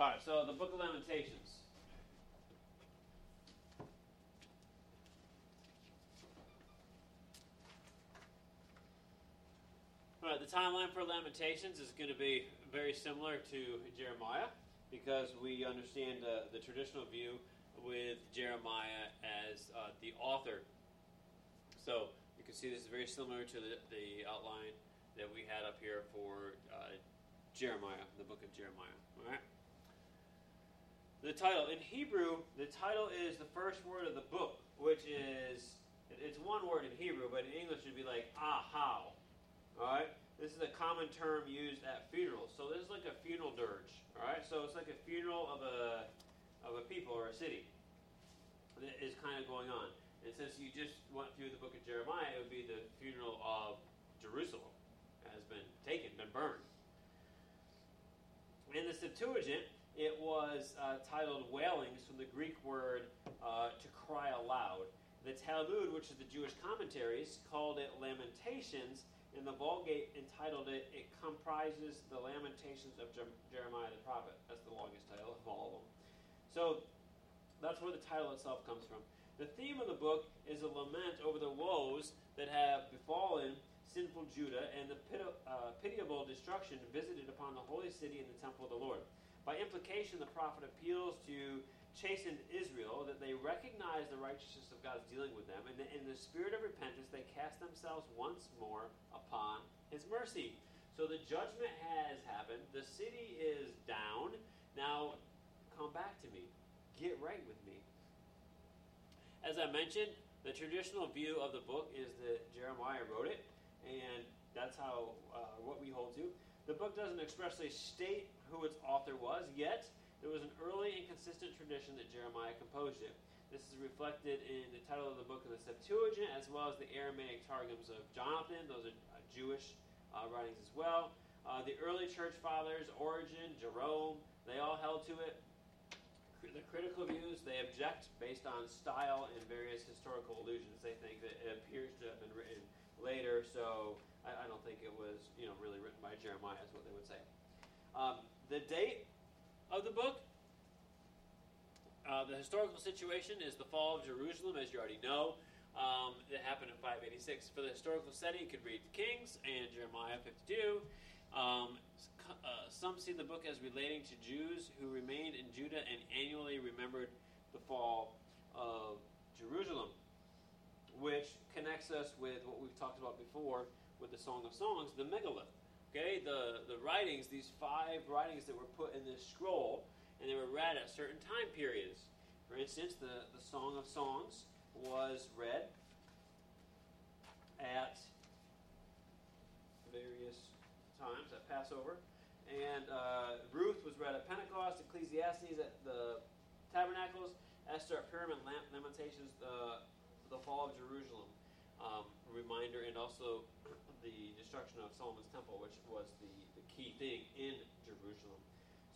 All right, so the Book of Lamentations. All right, the timeline for Lamentations is going to be very similar to Jeremiah because we understand uh, the traditional view with Jeremiah as uh, the author. So you can see this is very similar to the, the outline that we had up here for uh, Jeremiah, the book of Jeremiah. All right. The title in Hebrew, the title is the first word of the book, which is it's one word in Hebrew, but in English it'd be like ahau. All right. This is a common term used at funerals. So this is like a funeral dirge. All right. So it's like a funeral of a of a people or a city that is kind of going on. And since you just went through the book of Jeremiah, it would be the funeral of Jerusalem has been taken, been burned. In the Septuagint, it was uh, titled Wailings from the Greek word uh, to cry aloud. The Talmud, which is the Jewish commentaries, called it Lamentations, and the Vulgate entitled it, It Comprises the Lamentations of Jeremiah the Prophet. That's the longest title of all of them. So that's where the title itself comes from. The theme of the book is a lament over the woes that have befallen sinful Judah and the uh, pitiable destruction visited upon the holy city and the temple of the Lord. By implication, the prophet appeals to chastened Israel that they recognize the righteousness of God's dealing with them, and in the spirit of repentance, they cast themselves once more upon His mercy. So the judgment has happened. The city is down. Now, come back to me. Get right with me. As I mentioned, the traditional view of the book is that Jeremiah wrote it and that's how uh, what we hold to. The book doesn't expressly state who its author was, yet there was an early and consistent tradition that Jeremiah composed it. This is reflected in the title of the book of the Septuagint, as well as the Aramaic Targums of Jonathan. Those are uh, Jewish uh, writings as well. Uh, the early church fathers, Origen, Jerome, they all held to it. The critical views, they object based on style and various historical allusions. They think that it appears to have been written later, so I, I, don't think it was you know really written by Jeremiah, is what they would say. Um, the date of the book, uh, the historical situation is the fall of Jerusalem, as you already know. Um, it happened in 586. For the historical setting, you could read the Kings and Jeremiah 52. Um, uh, some see the book as relating to Jews who remained in Judah and annually remembered the fall of Jerusalem which connects us with what we've talked about before with the Song of Songs, the Megilloth. Okay, the, the writings, these five writings that were put in this scroll, and they were read at certain time periods. For instance, the, the Song of Songs was read at various times at Passover. And uh, Ruth was read at Pentecost, Ecclesiastes at the Tabernacles, Esther at Purim, and Lamentations uh, the fall of Jerusalem um, reminder, and also the destruction of Solomon's temple, which was the, the key thing in Jerusalem.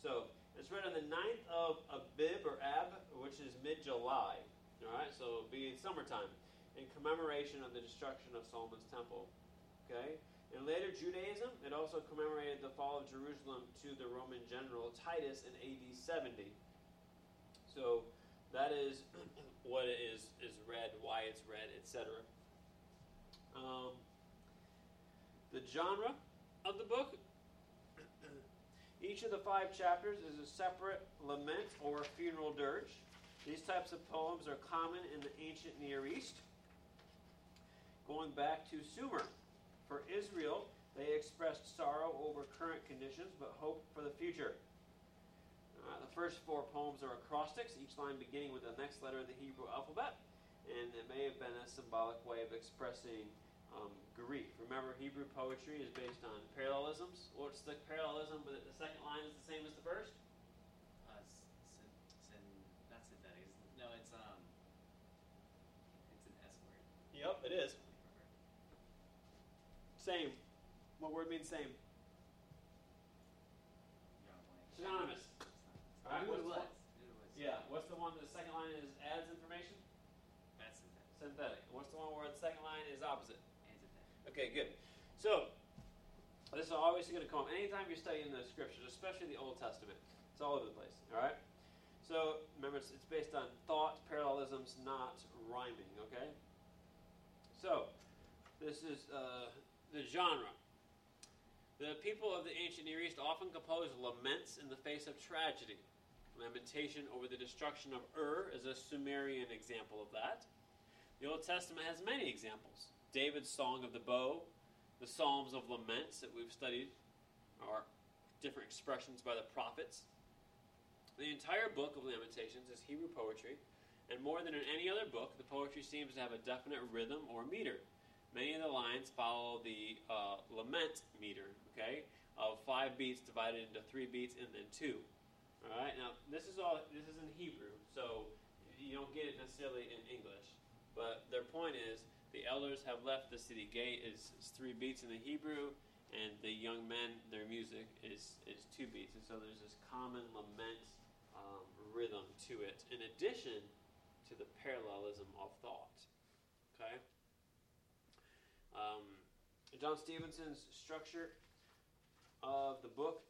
So it's read on the 9th of Abib or Ab, which is mid July. All right, so being summertime, in commemoration of the destruction of Solomon's temple. Okay. In later Judaism, it also commemorated the fall of Jerusalem to the Roman general Titus in AD 70. So that is what it is is read, why it's read, etc. Um, the genre of the book. Each of the five chapters is a separate lament or funeral dirge. These types of poems are common in the ancient Near East. Going back to Sumer, for Israel, they expressed sorrow over current conditions but hope for the future. The first four poems are acrostics, each line beginning with the next letter of the Hebrew alphabet, and it may have been a symbolic way of expressing um, grief. Remember, Hebrew poetry is based on parallelisms. What's the parallelism? But the second line is the same as the first. Uh, not synthetic. No, it's um, it's an S word. Yep, it is. Same. What word means same? Synonymous. All right, what's the Yeah, what's the one? The second line is adds information. That's synthetic. What's the one where the second line is opposite? Okay, good. So this is always going to come up anytime you're studying the scriptures, especially the Old Testament. It's all over the place. All right. So remember, it's, it's based on thought parallelisms, not rhyming. Okay. So this is uh, the genre. The people of the ancient Near East often composed laments in the face of tragedy. Lamentation over the destruction of Ur is a Sumerian example of that. The Old Testament has many examples. David's Song of the Bow, the Psalms of Laments that we've studied are different expressions by the prophets. The entire book of Lamentations is Hebrew poetry, and more than in any other book, the poetry seems to have a definite rhythm or meter. Many of the lines follow the uh, lament meter, okay, of five beats divided into three beats and then two. All right. Now this is all this is in Hebrew, so you don't get it necessarily in English. But their point is the elders have left the city gate is, three beats in the Hebrew, and the young men their music is is two beats, and so there's this common lament um, rhythm to it. In addition to the parallelism of thought. Okay. Um, John Stevenson's structure of the book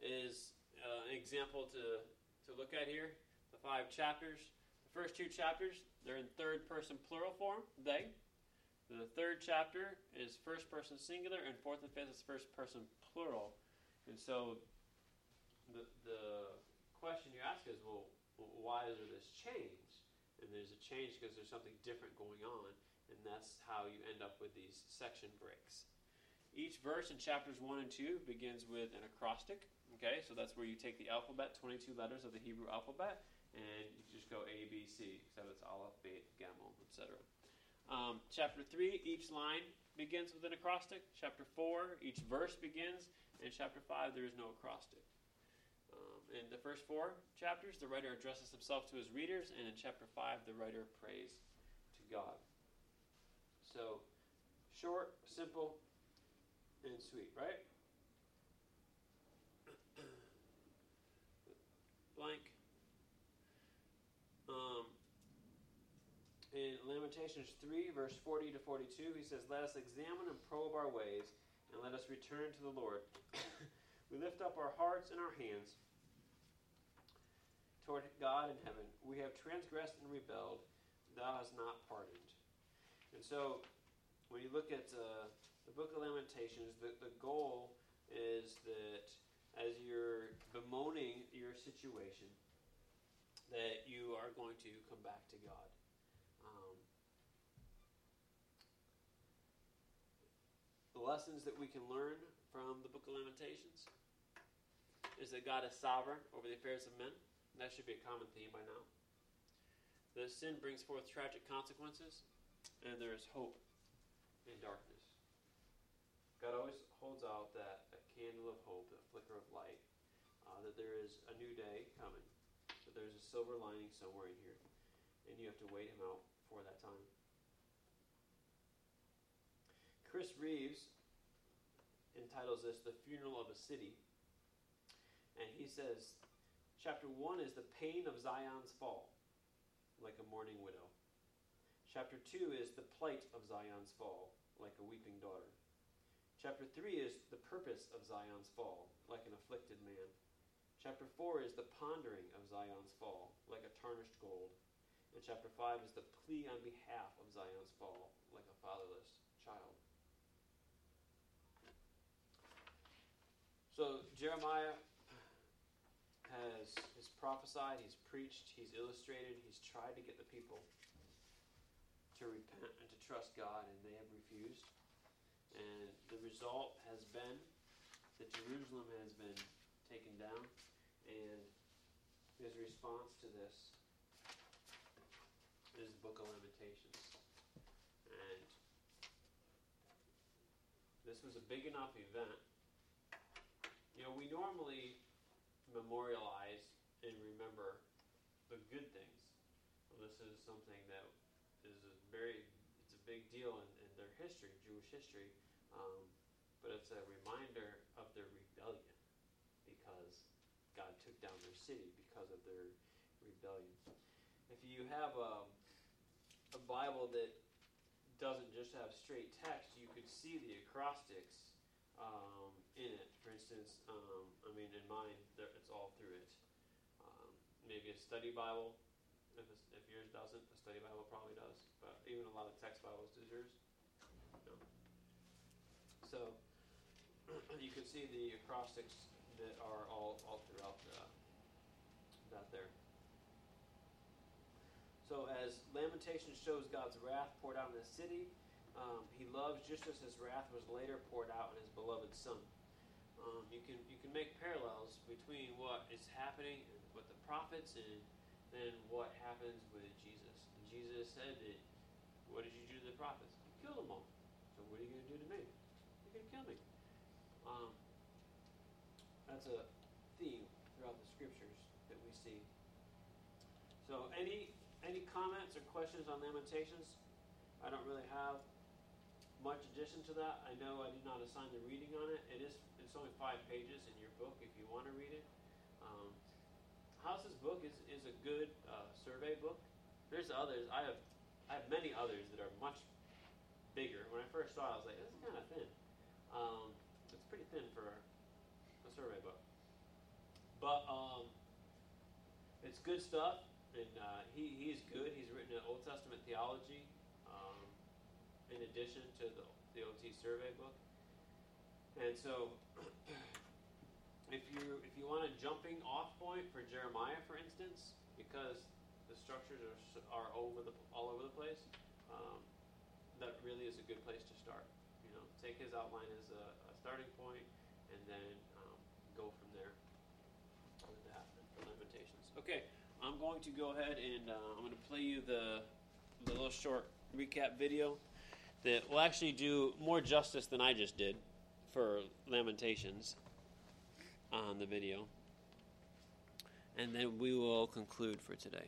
is uh, an example to, to look at here. The five chapters. The first two chapters, they're in third person plural form, they. The third chapter is first person singular, and fourth and fifth is first person plural. And so the, the question you ask is, well, why is there this change? And there's a change because there's something different going on, and that's how you end up with these section breaks. Each verse in chapters 1 and 2 begins with an acrostic. Okay, so that's where you take the alphabet, 22 letters of the Hebrew alphabet, and you just go A, B, C, etc. Um, chapter 3, each line begins with an acrostic. Chapter 4, each verse begins. And chapter 5, there is no acrostic. Um, in the first four chapters, the writer addresses himself to his readers, and in chapter 5, the writer prays to God. So, short, simple, and sweet, right? Blank. Um, in Lamentations 3, verse 40 to 42, he says, Let us examine and probe our ways, and let us return to the Lord. we lift up our hearts and our hands toward God in heaven. We have transgressed and rebelled. Thou hast not pardoned. And so, when you look at uh, the book of Lamentations, the, the goal is that as you're bemoaning your situation, that you are going to come back to God. The lessons that we can learn from the book of Lamentations is that God is sovereign over the affairs of men. That should be a common theme by now. That sin brings forth tragic consequences, and there is hope in darkness. God always holds out that a candle of hope, a flicker of light, uh, that there is a new day coming, that there's a silver lining somewhere in here, and you have to wait Him out for that time. Chris Reeves entitles this The Funeral of a City. And he says, chapter 1 is the pain of Zion's fall, like a mourning widow. Chapter 2 is the plight of Zion's fall, like a weeping daughter. Chapter 3 is the purpose of Zion's fall, like an afflicted man. Chapter 4 is the pondering of Zion's fall, like a tarnished gold. And chapter 5 is the plea on behalf of Zion's fall, like a fatherless child. So Jeremiah has, has prophesied, he's preached, he's illustrated, he's tried to get the people to repent and to trust God, and they have refused. And the result has been that Jerusalem has been taken down, and his response to this is the book of Lamentations. And this was a big enough event we normally memorialize and remember the good things. Well, this is something that is a very, it's a big deal in, in their history, Jewish history, um, but it's a reminder of their rebellion because God took down their city because of their rebellion. If you have a, a Bible that doesn't just have straight text, you could see the acrostics um, in it. For instance, um, I mean, in mine, there, it's all through it. maybe a study Bible. If, if yours doesn't, a study Bible probably does. But even a lot of text Bibles, does yours? No. So you can see the acrostics that are all, all throughout the, that there. So as Lamentation shows God's wrath poured out in the city, um, he loves just as his wrath was later poured out in his beloved Son. Um, you can you can make parallels between what is happening with the prophets and then what happens with Jesus. And Jesus said that, what did you do to the prophets? You killed them all. So what are you going to do to me? You're going to kill me. Um, that's a theme throughout the scriptures that we see. So any any comments or questions on Lamentations? I don't really have much addition to that. I know I did not assign the reading on it. It is it's only five pages in your book if you want to read it. Um, House's book is, is a good uh, survey book. There's others. I have I have many others that are much bigger. When I first saw it, I was like, this is kind of thin. Um, it's pretty thin for a survey book. But um, it's good stuff, and uh, he, he's good. He's written an Old Testament theology addition to the, the OT survey book. And so, if you if you want a jumping off point for Jeremiah, for instance, because the structures are, are over the all over the place, um, that really is a good place to start. You know, take his outline as a, a starting point, and then um, go from there with that for Lamentations. Okay, I'm going to go ahead and uh, I'm going to play you the the little short recap video that will actually do more justice than I just did for Lamentations on the video. And then we will conclude for today.